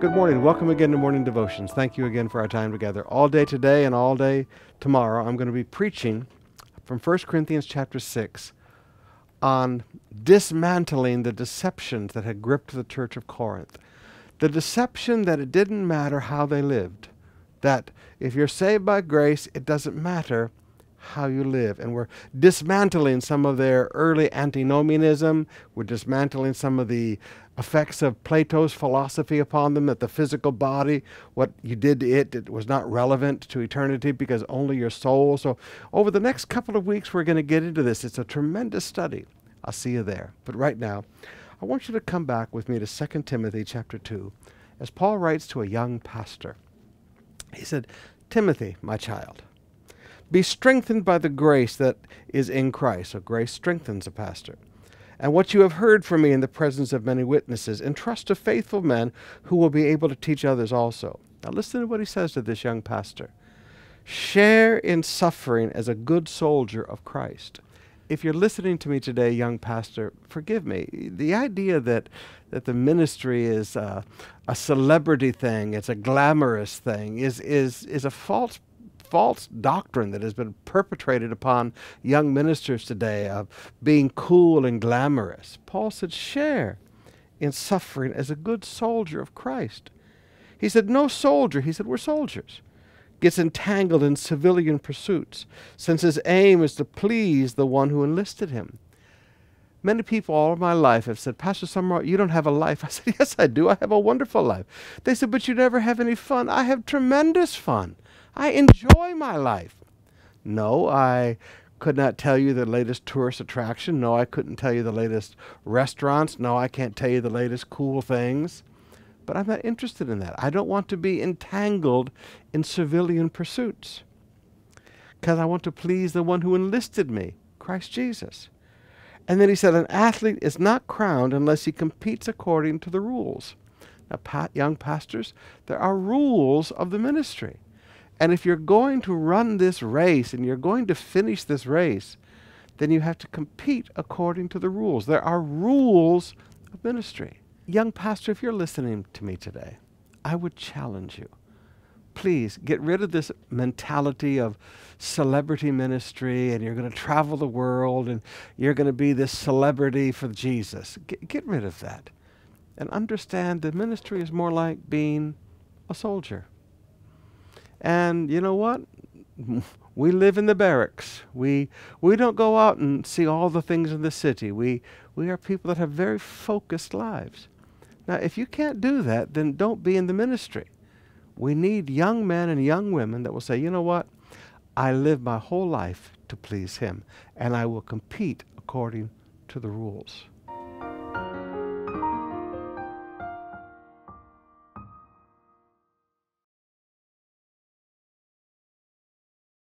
Good morning. Welcome again to Morning Devotions. Thank you again for our time together. All day today and all day tomorrow, I'm going to be preaching from 1 Corinthians chapter 6 on dismantling the deceptions that had gripped the church of Corinth. The deception that it didn't matter how they lived, that if you're saved by grace, it doesn't matter how you live. And we're dismantling some of their early antinomianism. We're dismantling some of the effects of Plato's philosophy upon them that the physical body, what you did to it, it was not relevant to eternity because only your soul. So, over the next couple of weeks, we're going to get into this. It's a tremendous study. I'll see you there. But right now, I want you to come back with me to 2 Timothy chapter 2 as Paul writes to a young pastor. He said, Timothy, my child, be strengthened by the grace that is in Christ. So grace strengthens a pastor. And what you have heard from me in the presence of many witnesses, entrust to faithful men who will be able to teach others also. Now listen to what he says to this young pastor. Share in suffering as a good soldier of Christ. If you're listening to me today, young pastor, forgive me. The idea that that the ministry is uh, a celebrity thing, it's a glamorous thing, is is is a false false doctrine that has been perpetrated upon young ministers today of being cool and glamorous. Paul said, share in suffering as a good soldier of Christ. He said, no soldier, he said, we're soldiers, gets entangled in civilian pursuits, since his aim is to please the one who enlisted him. Many people all my life have said, Pastor Summerall, you don't have a life. I said, Yes, I do. I have a wonderful life. They said, But you never have any fun. I have tremendous fun. I enjoy my life. No, I could not tell you the latest tourist attraction. No, I couldn't tell you the latest restaurants. No, I can't tell you the latest cool things. But I'm not interested in that. I don't want to be entangled in civilian pursuits because I want to please the one who enlisted me, Christ Jesus. And then he said, An athlete is not crowned unless he competes according to the rules. Now, young pastors, there are rules of the ministry. And if you're going to run this race and you're going to finish this race, then you have to compete according to the rules. There are rules of ministry. Young pastor, if you're listening to me today, I would challenge you. Please get rid of this mentality of celebrity ministry and you're going to travel the world and you're going to be this celebrity for Jesus. Get, get rid of that and understand that ministry is more like being a soldier. And you know what? We live in the barracks. We we don't go out and see all the things in the city. We we are people that have very focused lives. Now, if you can't do that, then don't be in the ministry. We need young men and young women that will say, "You know what? I live my whole life to please him, and I will compete according to the rules."